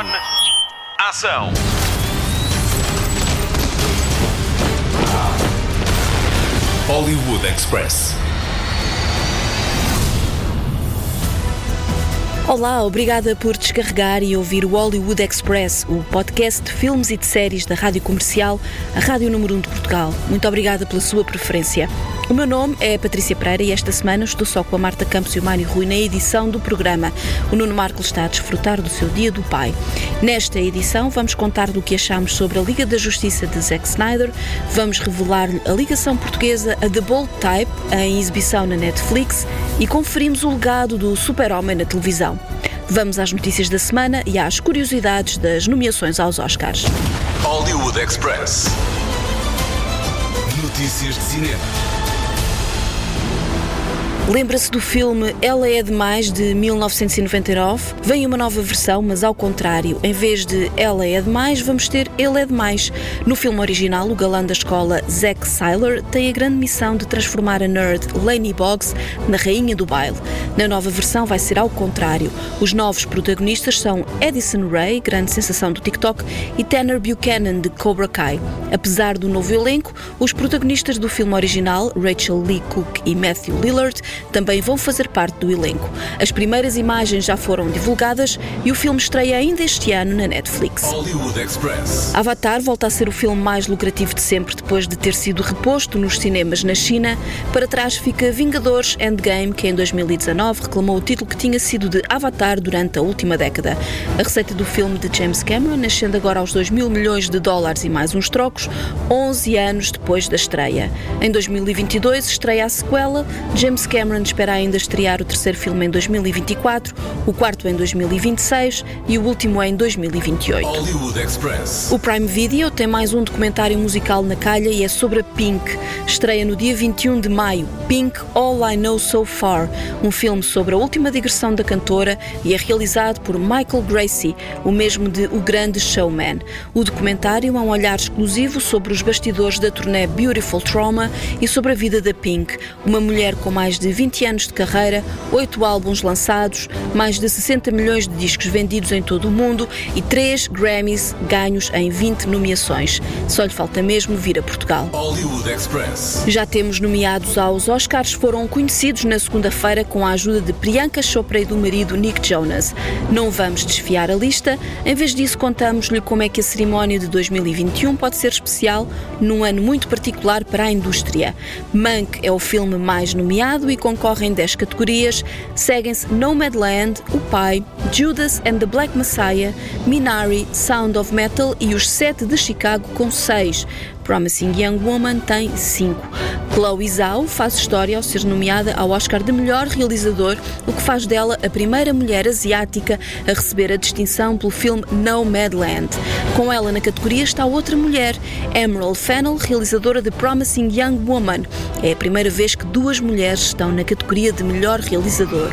On. Ação. Hollywood Express. Olá, obrigada por descarregar e ouvir o Hollywood Express, o podcast de filmes e de séries da Rádio Comercial, a Rádio Número 1 de Portugal. Muito obrigada pela sua preferência. O meu nome é Patrícia Pereira e esta semana estou só com a Marta Campos e o Mário Rui na edição do programa. O Nuno Marco está a desfrutar do seu Dia do Pai. Nesta edição vamos contar do que achamos sobre a Liga da Justiça de Zack Snyder, vamos revelar-lhe a ligação portuguesa a The Bold Type, em exibição na Netflix, e conferimos o legado do super-homem na televisão. Vamos às notícias da semana e às curiosidades das nomeações aos Oscars. Hollywood Express. Notícias de cinema. Lembra-se do filme Ela é Demais, de 1999? Vem uma nova versão, mas ao contrário. Em vez de Ela é Demais, vamos ter Ele é Demais. No filme original, o galã da escola, Zack Seiler, tem a grande missão de transformar a nerd Laney Boggs na rainha do baile. Na nova versão vai ser ao contrário. Os novos protagonistas são Edison Ray, grande sensação do TikTok, e Tanner Buchanan, de Cobra Kai. Apesar do novo elenco, os protagonistas do filme original, Rachel Lee Cook e Matthew Lillard, também vão fazer parte do elenco. As primeiras imagens já foram divulgadas e o filme estreia ainda este ano na Netflix. Avatar volta a ser o filme mais lucrativo de sempre depois de ter sido reposto nos cinemas na China. Para trás fica Vingadores Endgame, que em 2019 reclamou o título que tinha sido de Avatar durante a última década. A receita do filme de James Cameron, nascendo agora aos 2 mil milhões de dólares e mais uns trocos, 11 anos depois da estreia. Em 2022 estreia a sequela James Cameron Cameron espera ainda estrear o terceiro filme em 2024, o quarto em 2026 e o último em 2028. O Prime Video tem mais um documentário musical na calha e é sobre a Pink. Estreia no dia 21 de maio, Pink All I Know So Far, um filme sobre a última digressão da cantora e é realizado por Michael Gracie, o mesmo de O Grande Showman. O documentário é um olhar exclusivo sobre os bastidores da turnê Beautiful Trauma e sobre a vida da Pink, uma mulher com mais de 20 anos de carreira, 8 álbuns lançados, mais de 60 milhões de discos vendidos em todo o mundo e 3 Grammys ganhos em 20 nomeações. Só lhe falta mesmo vir a Portugal. Já temos nomeados aos Oscars, foram conhecidos na segunda-feira com a ajuda de Priyanka Chopra e do marido Nick Jonas. Não vamos desfiar a lista, em vez disso contamos-lhe como é que a cerimónia de 2021 pode ser especial num ano muito particular para a indústria. Mank é o filme mais nomeado e concorrem 10 categorias, seguem-se Nomadland, O Pai, Judas and the Black Messiah, Minari, Sound of Metal e Os Sete de Chicago com 6. Promising Young Woman tem 5. Chloe Zhao faz história ao ser nomeada ao Oscar de melhor realizador, o que faz dela a primeira mulher asiática a receber a distinção pelo filme Nomadland. Com ela na categoria está outra mulher, Emerald Fennell, realizadora de Promising Young Woman. É a primeira vez que duas mulheres estão na categoria de melhor realizador.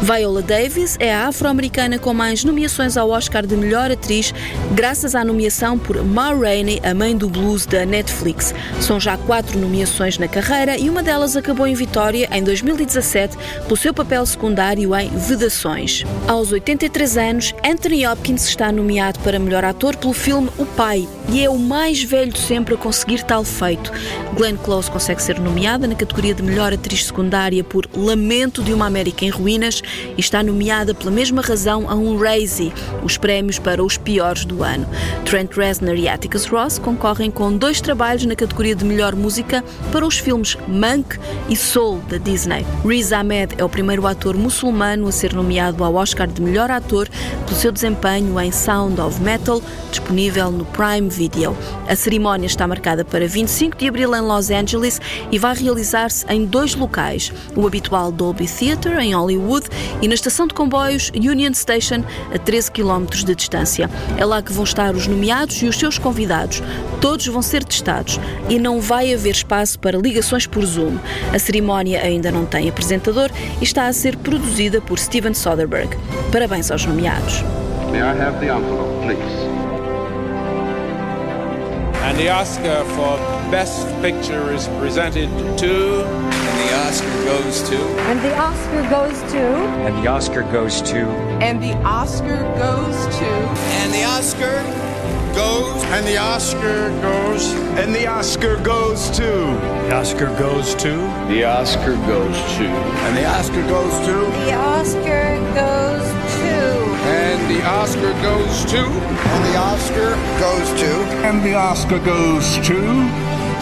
Viola Davis é a afro-americana com mais nomeações ao Oscar de melhor atriz, graças à nomeação por Ma Rainey, a mãe do blues da Netflix. São já quatro nomeações na carreira e uma delas acabou em vitória em 2017 pelo seu papel secundário em Vedações. Aos 83 anos, Anthony Hopkins está nomeado para melhor ator pelo filme O Pai e é o mais velho de sempre a conseguir tal feito. Glenn Close consegue ser nomeada na categoria de melhor atriz secundária por Lamento de uma América em Ruínas e está nomeada pela mesma razão a um Razzie, os prémios para os piores do ano. Trent Reznor e Atticus Ross concorrem com dois trabalhos na categoria de melhor música para os filmes Monk e Soul da Disney. Riz Ahmed é o primeiro ator muçulmano a ser nomeado ao Oscar de melhor ator pelo seu desempenho em Sound of Metal, disponível no Prime Video. A cerimónia está marcada para 25 de abril em Los Angeles e vai realizar-se em dois locais: o habitual Dolby Theatre em Hollywood e na estação de comboios Union Station, a 13 km de distância. É lá que vão estar os nomeados e os seus convidados. Todos vão ser testados e não vai haver espaço para ligações por Zoom. A cerimónia ainda não tem apresentador e está a ser produzida por Steven Soderbergh. Parabéns aos nomeados. May I have the envelope, please? And the Oscar for Best Picture is presented to. And the Oscar goes to. And the Oscar goes to. And the Oscar goes to. And the Oscar goes to. And the Oscar goes. And the Oscar goes. And the Oscar goes to. The Oscar goes to. The Oscar goes to. And the Oscar goes to. The Oscar goes to. And the Oscar goes to. And the Oscar goes to. And the Oscar goes to.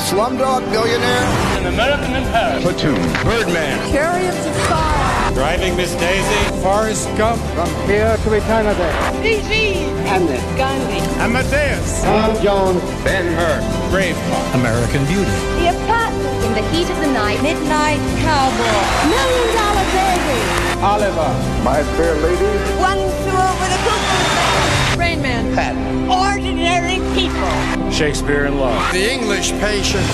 Slumdog Millionaire. An American in Paris. Platoon. Birdman. Chariots of Fire. Driving Miss Daisy. Forrest Gump. From here to eternity. PG. Hamlet. Gandhi. Amadeus. Tom Jones. Ben Hur. Braveheart. American Beauty. The Apartment. In the Heat of the Night. Midnight Cowboy. Million Dollar Baby. Oliver. My Fair Lady. One flew over the cuckoo's nest. Rain Man. Patton. Ordinary people. Shakespeare in Love. The English Patient.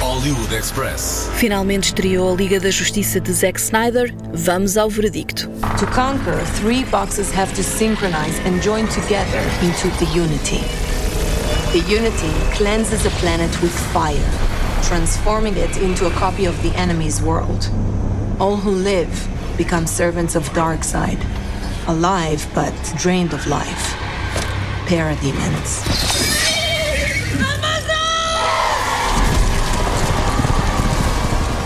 Hollywood Express. Finalmente estreou a Liga da Justiça de Zack Snyder. Vamos ao veredicto. To conquer, three boxes have to synchronize and join together into the unity. The unity cleanses a planet with fire, transforming it into a copy of the enemy's world. All who live become servants of Darkseid, alive but drained of life. Parademons.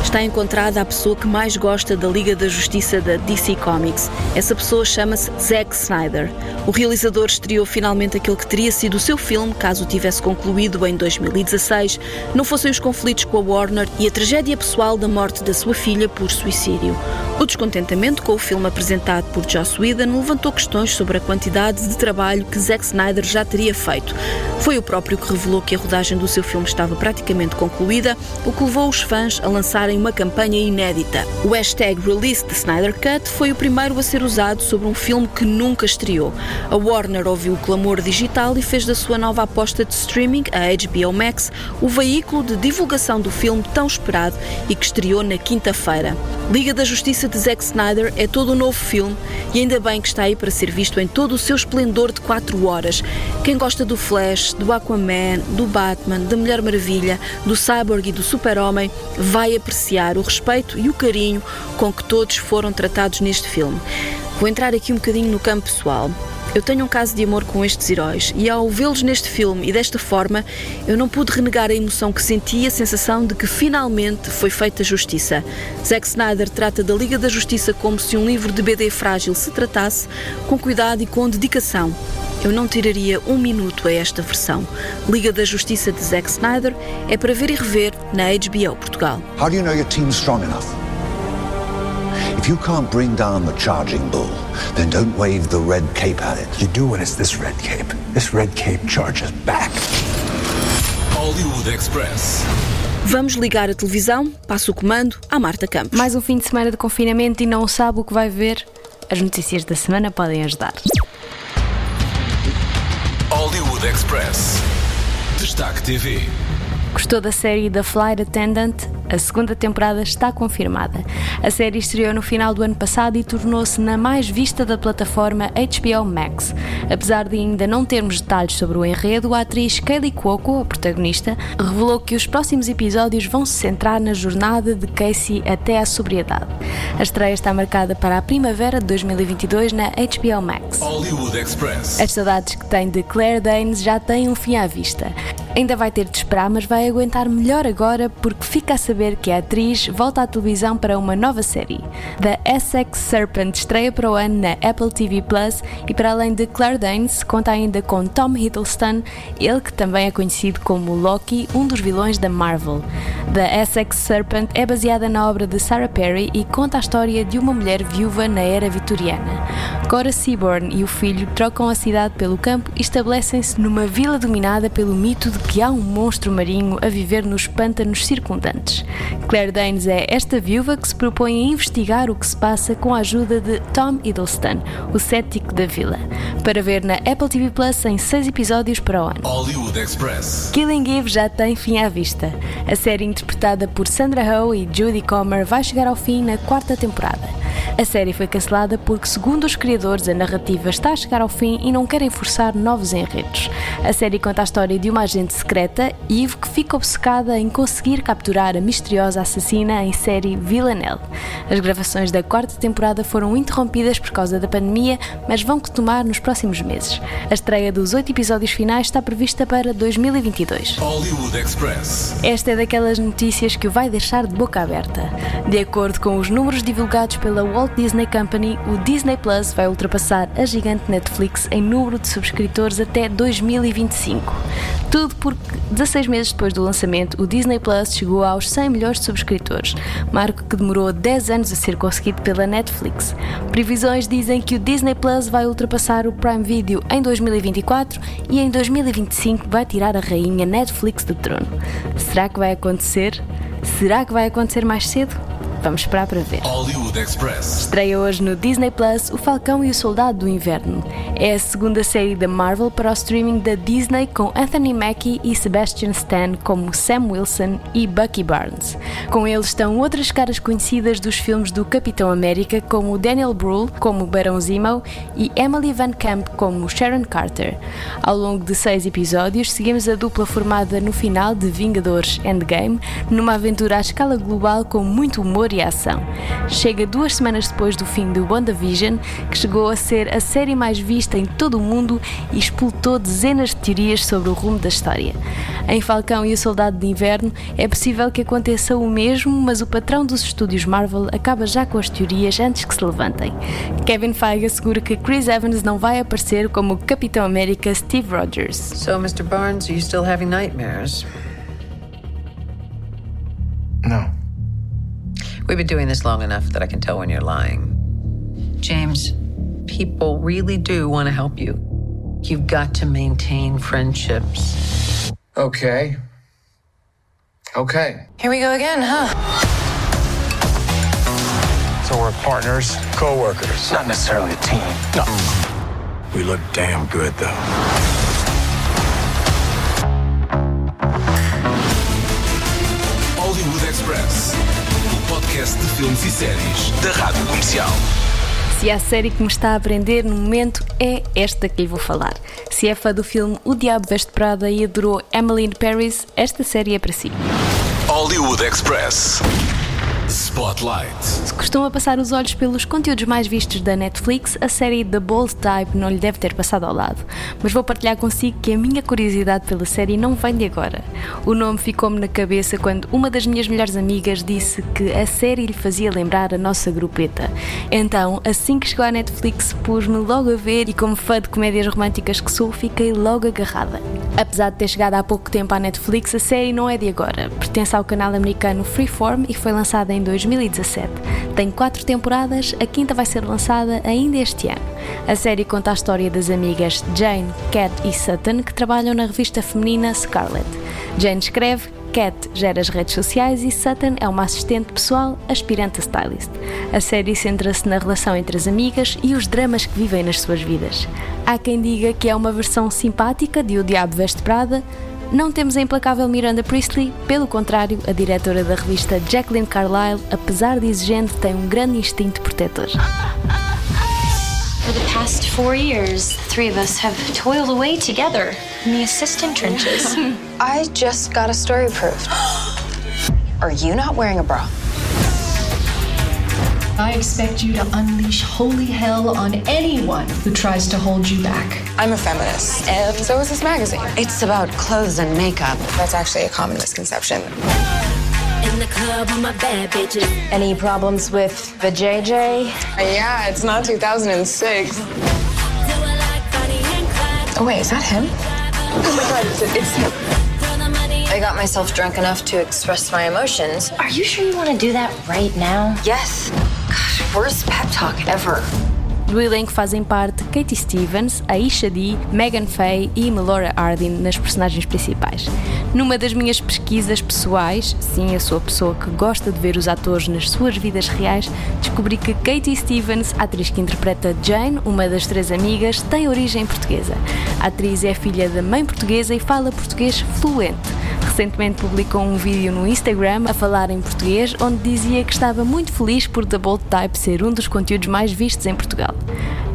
Está encontrada a pessoa que mais gosta da Liga da Justiça da DC Comics. Essa pessoa chama-se Zack Snyder. O realizador estreou finalmente aquele que teria sido o seu filme, caso tivesse concluído em 2016, não fossem os conflitos com a Warner e a tragédia pessoal da morte da sua filha por suicídio. O descontentamento com o filme apresentado por Joss Whedon levantou questões sobre a quantidade de trabalho que Zack Snyder já teria feito. Foi o próprio que revelou que a rodagem do seu filme estava praticamente concluída, o que levou os fãs a lançarem uma campanha inédita. O hashtag Release the Snyder Cut foi o primeiro a ser usado sobre um filme que nunca estreou. A Warner ouviu o clamor digital e fez da sua nova aposta de streaming, a HBO Max, o veículo de divulgação do filme tão esperado e que estreou na quinta-feira. Liga da Justiça de Zack Snyder é todo um novo filme e ainda bem que está aí para ser visto em todo o seu esplendor de 4 horas. Quem gosta do Flash, do Aquaman, do Batman, da Mulher Maravilha, do Cyborg e do Super-Homem vai apreciar o respeito e o carinho com que todos foram tratados neste filme. Vou entrar aqui um bocadinho no campo pessoal. Eu tenho um caso de amor com estes heróis e ao vê-los neste filme e desta forma, eu não pude renegar a emoção que senti e a sensação de que finalmente foi feita justiça. Zack Snyder trata da Liga da Justiça como se um livro de BD frágil se tratasse, com cuidado e com dedicação. Eu não tiraria um minuto a esta versão. Liga da Justiça de Zack Snyder é para ver e rever na HBO Portugal. How do you know your team's strong enough? You can't bring down the charging bull, then don't wave the red cape at it. You do when it's this red cape. This red cape charges back. Hollywood Express. Vamos ligar a televisão, passa o comando à Marta Campos. Mais um fim de semana de confinamento e não sabe o que vai ver? As notícias da semana podem ajudar. Hollywood Express. Destaque TV. Gostou da série The Flight Attendant? A segunda temporada está confirmada. A série estreou no final do ano passado e tornou-se na mais vista da plataforma HBO Max. Apesar de ainda não termos detalhes sobre o enredo, a atriz Kaylee Cuoco, a protagonista, revelou que os próximos episódios vão se centrar na jornada de Casey até à sobriedade. A estreia está marcada para a primavera de 2022 na HBO Max. As saudades que tem de Claire Danes já têm um fim à vista. Ainda vai ter de esperar, mas vai aguentar melhor agora porque fica a saber que a atriz volta à televisão para uma nova série. The Essex Serpent estreia para o ano na Apple TV Plus e para além de Claire Danes, conta ainda com Tom Hiddleston, ele que também é conhecido como Loki, um dos vilões da Marvel. The Essex Serpent é baseada na obra de Sarah Perry e conta a história de uma mulher viúva na era vitoriana. Cora Seaborn e o filho trocam a cidade pelo campo e estabelecem-se numa vila dominada pelo mito de que há um monstro marinho a viver nos pântanos circundantes. Claire Danes é esta viúva que se propõe a investigar o que se passa com a ajuda de Tom Hiddleston, o cético da vila. Para ver na Apple TV Plus em seis episódios para o ano. Hollywood Express. Killing Eve já tem fim à vista. A série interpretada por Sandra Oh e Judy Comer vai chegar ao fim na quarta temporada. A série foi cancelada porque, segundo os criadores, a narrativa está a chegar ao fim e não querem forçar novos enredos. A série conta a história de uma agente secreta, Eve, que fica obcecada em conseguir capturar a misteriosa assassina em série Villanelle. As gravações da quarta temporada foram interrompidas por causa da pandemia, mas vão retomar nos próximos meses. A estreia dos oito episódios finais está prevista para 2022. Hollywood Express. Esta é daquelas notícias que o vai deixar de boca aberta. De acordo com os números divulgados pela Walt Disney Company, o Disney Plus vai ultrapassar a gigante Netflix em número de subscritores até 2025. Tudo porque 16 meses depois do lançamento, o Disney Plus chegou aos 100 milhões de subscritores, marco que demorou 10 anos a ser conseguido pela Netflix. Previsões dizem que o Disney Plus vai ultrapassar o Prime Video em 2024 e em 2025 vai tirar a rainha Netflix do trono. Será que vai acontecer? Será que vai acontecer mais cedo? Vamos esperar para ver. Hollywood Express. Estreia hoje no Disney Plus O Falcão e o Soldado do Inverno. É a segunda série da Marvel para o streaming da Disney com Anthony Mackie e Sebastian Stan como Sam Wilson e Bucky Barnes. Com eles estão outras caras conhecidas dos filmes do Capitão América como Daniel Brühl como Barão Zemo e Emily Van Camp como Sharon Carter. Ao longo de seis episódios seguimos a dupla formada no final de Vingadores Endgame numa aventura à escala global com muito humor e ação. Chega duas semanas depois do fim do WandaVision, que chegou a ser a série mais vista em todo o mundo e explotou dezenas de teorias sobre o rumo da história. Em Falcão e o Soldado de Inverno é possível que aconteça o mesmo, mas o patrão dos estúdios Marvel acaba já com as teorias antes que se levantem. Kevin Feige assegura que Chris Evans não vai aparecer como o Capitão América Steve Rogers. So, Mr. Barnes, are you still having nightmares? No. We've been doing this long enough that I can tell when you're lying. James, people really do want to help you. You've got to maintain friendships. Okay. Okay. Here we go again, huh? So we're partners, co workers. Not necessarily a team. No. We look damn good, though. Hollywood Express. O podcast de filmes e séries da Rádio Comercial. Se há série que me está a aprender no momento, é esta que lhe vou falar. Se é fã do filme O Diabo Veste Prada e adorou Emily in Paris, esta série é para si. Hollywood Express. Spotlight. Se costuma passar os olhos pelos conteúdos mais vistos da Netflix, a série The Bold Type não lhe deve ter passado ao lado. Mas vou partilhar consigo que a minha curiosidade pela série não vem de agora. O nome ficou-me na cabeça quando uma das minhas melhores amigas disse que a série lhe fazia lembrar a nossa grupeta. Então, assim que chegou à Netflix, pus-me logo a ver e, como fã de comédias românticas que sou, fiquei logo agarrada. Apesar de ter chegado há pouco tempo à Netflix, a série não é de agora. Pertence ao canal americano Freeform e foi lançada em 2017. Tem quatro temporadas, a quinta vai ser lançada ainda este ano. A série conta a história das amigas Jane, Cat e Sutton que trabalham na revista feminina Scarlet. Jane escreve, Cat gera as redes sociais e Sutton é uma assistente pessoal, aspirante a stylist. A série centra-se na relação entre as amigas e os dramas que vivem nas suas vidas. Há quem diga que é uma versão simpática de O Diabo Veste Prada, não temos a implacável Miranda Priestley, pelo contrário, a diretora da revista Jacqueline Carlyle, apesar de exigente, tem um grande instinto protetor. For the past four years, the three of us have toiled away together in the assistant trenches. I just got a story proved. Are you not wearing a bra? I expect you to unleash holy hell on anyone who tries to hold you back. I'm a feminist, and so is this magazine. It's about clothes and makeup. That's actually a common misconception. In the club with my bad bitches. Any problems with the JJ? Yeah, it's not 2006. Oh, wait, is that him? Oh my god, it's, it's him. I got myself drunk enough to express my emotions. Are you sure you want to do that right now? Yes. Worst pep talk ever. Do elenco fazem parte Katie Stevens, Aisha Dee, Megan Faye e Melora Hardin nas personagens principais. Numa das minhas pesquisas pessoais, sim, eu sou a pessoa que gosta de ver os atores nas suas vidas reais, descobri que Katie Stevens, a atriz que interpreta Jane, uma das três amigas, tem origem portuguesa. A atriz é filha da mãe portuguesa e fala português fluente. Recentemente publicou um vídeo no Instagram a falar em português, onde dizia que estava muito feliz por The Bold Type ser um dos conteúdos mais vistos em Portugal.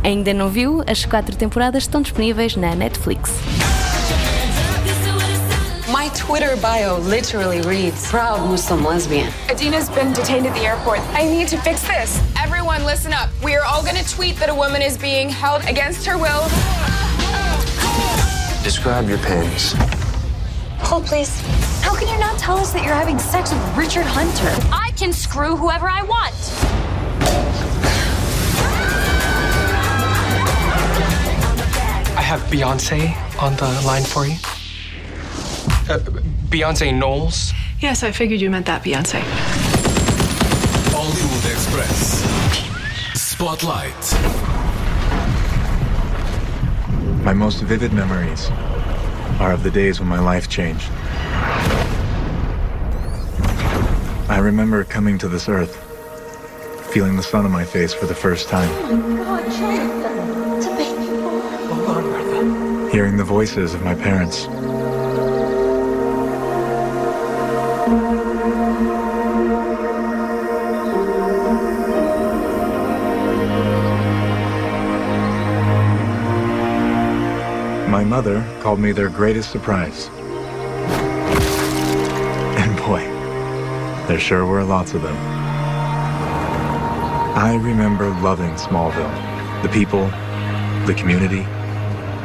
Ainda não viu? As quatro temporadas estão disponíveis na Netflix. My Twitter bio literally reads proud Muslim lesbian. Adina's been detained at the airport. I need to fix this. Everyone, listen up. We are all going to tweet that a woman is being held against her will. Describe your panties. Hold, please. How can you not tell us that you're having sex with Richard Hunter? I can screw whoever I want. I have Beyonce on the line for you. Uh, Beyonce Knowles. Yes, I figured you meant that, Beyonce. Hollywood Express. Spotlight. My most vivid memories are of the days when my life changed. I remember coming to this earth, feeling the sun on my face for the first time, God, Jonathan, it's a baby boy. hearing the voices of my parents. My mother called me their greatest surprise. And boy, there sure were lots of them. I remember loving Smallville. The people, the community,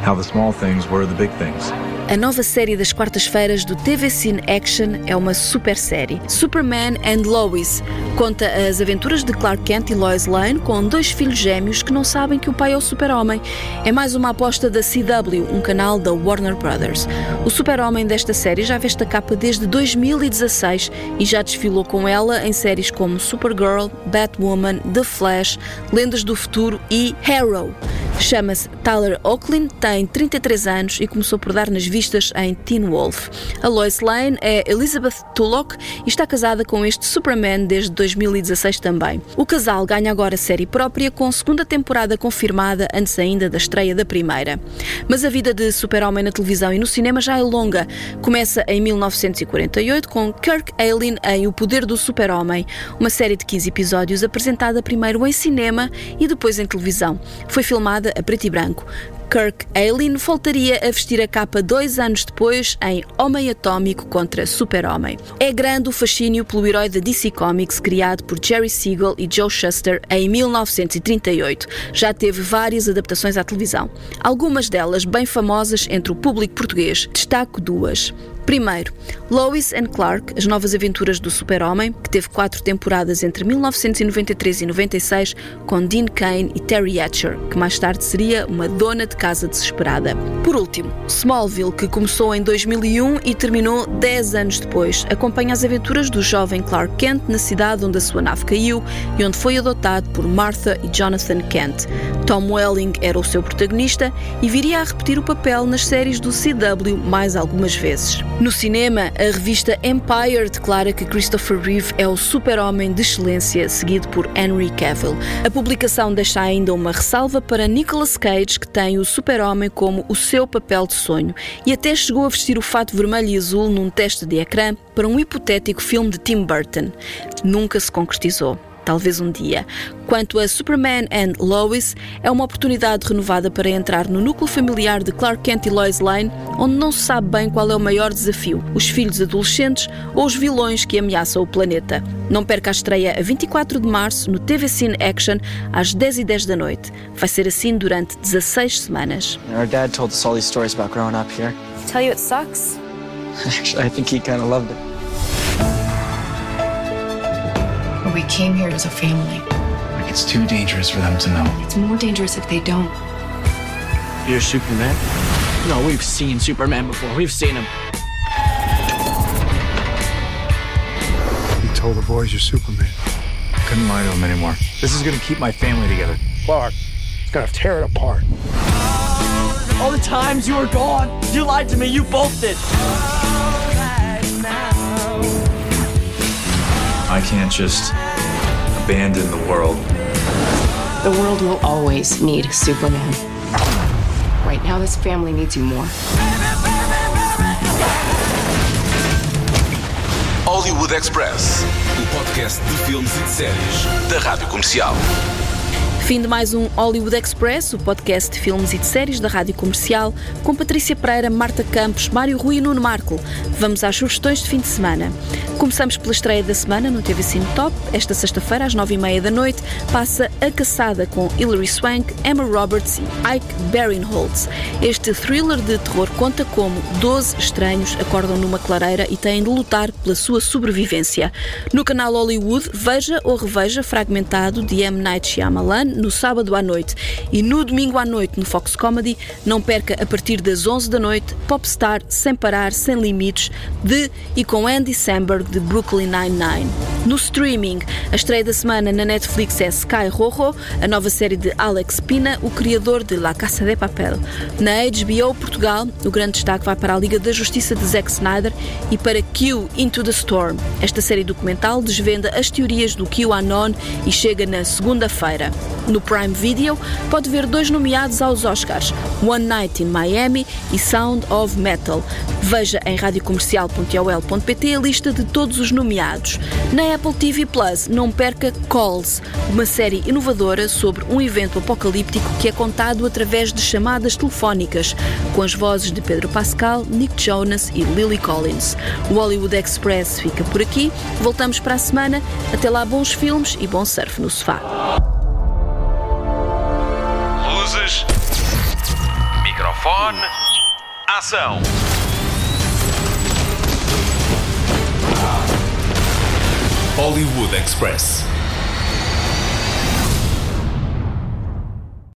how the small things were the big things. A nova série das quartas-feiras do TV Cine Action é uma super série. Superman and Lois conta as aventuras de Clark Kent e Lois Lane com dois filhos gêmeos que não sabem que o pai é o super-homem. É mais uma aposta da CW, um canal da Warner Brothers. O super-homem desta série já veste a capa desde 2016 e já desfilou com ela em séries como Supergirl, Batwoman, The Flash, Lendas do Futuro e Arrow. Chama-se Tyler Oakley, tem 33 anos e começou por dar nas vistas em Teen Wolf. A Lois Lane é Elizabeth Tulloch e está casada com este Superman desde 2016 também. O casal ganha agora série própria com segunda temporada confirmada antes ainda da estreia da primeira. Mas a vida de Super-Homem na televisão e no cinema já é longa. Começa em 1948 com Kirk Allen em O Poder do Super-Homem, uma série de 15 episódios apresentada primeiro em cinema e depois em televisão. Foi filmada a preto e branco. Kirk Allen voltaria a vestir a capa dois anos depois em Homem Atômico contra Super-Homem. É grande o fascínio pelo herói da DC Comics criado por Jerry Siegel e Joe Shuster em 1938. Já teve várias adaptações à televisão, algumas delas bem famosas entre o público português. Destaco duas. Primeiro, Lois and Clark, as novas aventuras do Super-Homem, que teve quatro temporadas entre 1993 e 96, com Dean Kane e Terry Hatcher, que mais tarde seria uma dona de casa desesperada. Por último, Smallville, que começou em 2001 e terminou 10 anos depois, acompanha as aventuras do jovem Clark Kent na cidade onde a sua nave caiu e onde foi adotado por Martha e Jonathan Kent. Tom Welling era o seu protagonista e viria a repetir o papel nas séries do CW mais algumas vezes. No cinema, a revista Empire declara que Christopher Reeve é o super-homem de excelência, seguido por Henry Cavill. A publicação deixa ainda uma ressalva para Nicolas Cage, que tem o super-homem como o seu papel de sonho, e até chegou a vestir o fato vermelho e azul num teste de ecrã para um hipotético filme de Tim Burton. Nunca se concretizou talvez um dia. Quanto a Superman and Lois, é uma oportunidade renovada para entrar no núcleo familiar de Clark Kent e Lois Lane, onde não se sabe bem qual é o maior desafio, os filhos adolescentes ou os vilões que ameaçam o planeta. Não perca a estreia a 24 de março no TV Cine Action às 10h10 da noite. Vai ser assim durante 16 semanas. Our dad told us all these stories about growing up here. Tell you it sucks? Actually, I think he kind of loved it. We came here as a family. Like it's too dangerous for them to know. It's more dangerous if they don't. You're Superman? No, we've seen Superman before. We've seen him. You told the boys you're Superman. Couldn't lie to them anymore. This is gonna keep my family together. Clark, it's gonna tear it apart. All the times you were gone, you lied to me. You both did. I can't just abandon the world. The world will always need Superman. Right now, this family needs you more. Hollywood Express, o podcast de filmes e de séries da Rádio Comercial. Fim de mais um Hollywood Express, o podcast de filmes e de séries da Rádio Comercial, com Patrícia Pereira, Marta Campos, Mário Rui e Nuno Marco. Vamos às sugestões de fim de semana. Começamos pela estreia da semana no TV Cine Top. Esta sexta-feira, às nove e meia da noite, passa A Caçada com Hilary Swank, Emma Roberts e Ike Barinholtz. Este thriller de terror conta como 12 estranhos acordam numa clareira e têm de lutar pela sua sobrevivência. No canal Hollywood, veja ou reveja fragmentado de M. Night Shyamalan no sábado à noite e no domingo à noite no Fox Comedy. Não perca a partir das 11 da noite Popstar Sem Parar, Sem Limites de e com Andy Samberg de Brooklyn Nine-Nine. No streaming, a estreia da semana na Netflix é Sky Rojo, a nova série de Alex Pina, o criador de La Casa de Papel. Na HBO Portugal, o grande destaque vai para a Liga da Justiça de Zack Snyder e para Q Into the Storm. Esta série documental desvenda as teorias do QAnon e chega na segunda-feira. No Prime Video, pode ver dois nomeados aos Oscars, One Night in Miami e Sound of Metal. Veja em radiocomercial.ol.pt a lista de todos os nomeados. Na Apple TV Plus, não perca Calls, uma série inovadora sobre um evento apocalíptico que é contado através de chamadas telefónicas, com as vozes de Pedro Pascal, Nick Jonas e Lily Collins. O Hollywood Express fica por aqui. Voltamos para a semana. Até lá, bons filmes e bom surf no sofá. Microfone. Ação. Hollywood Express.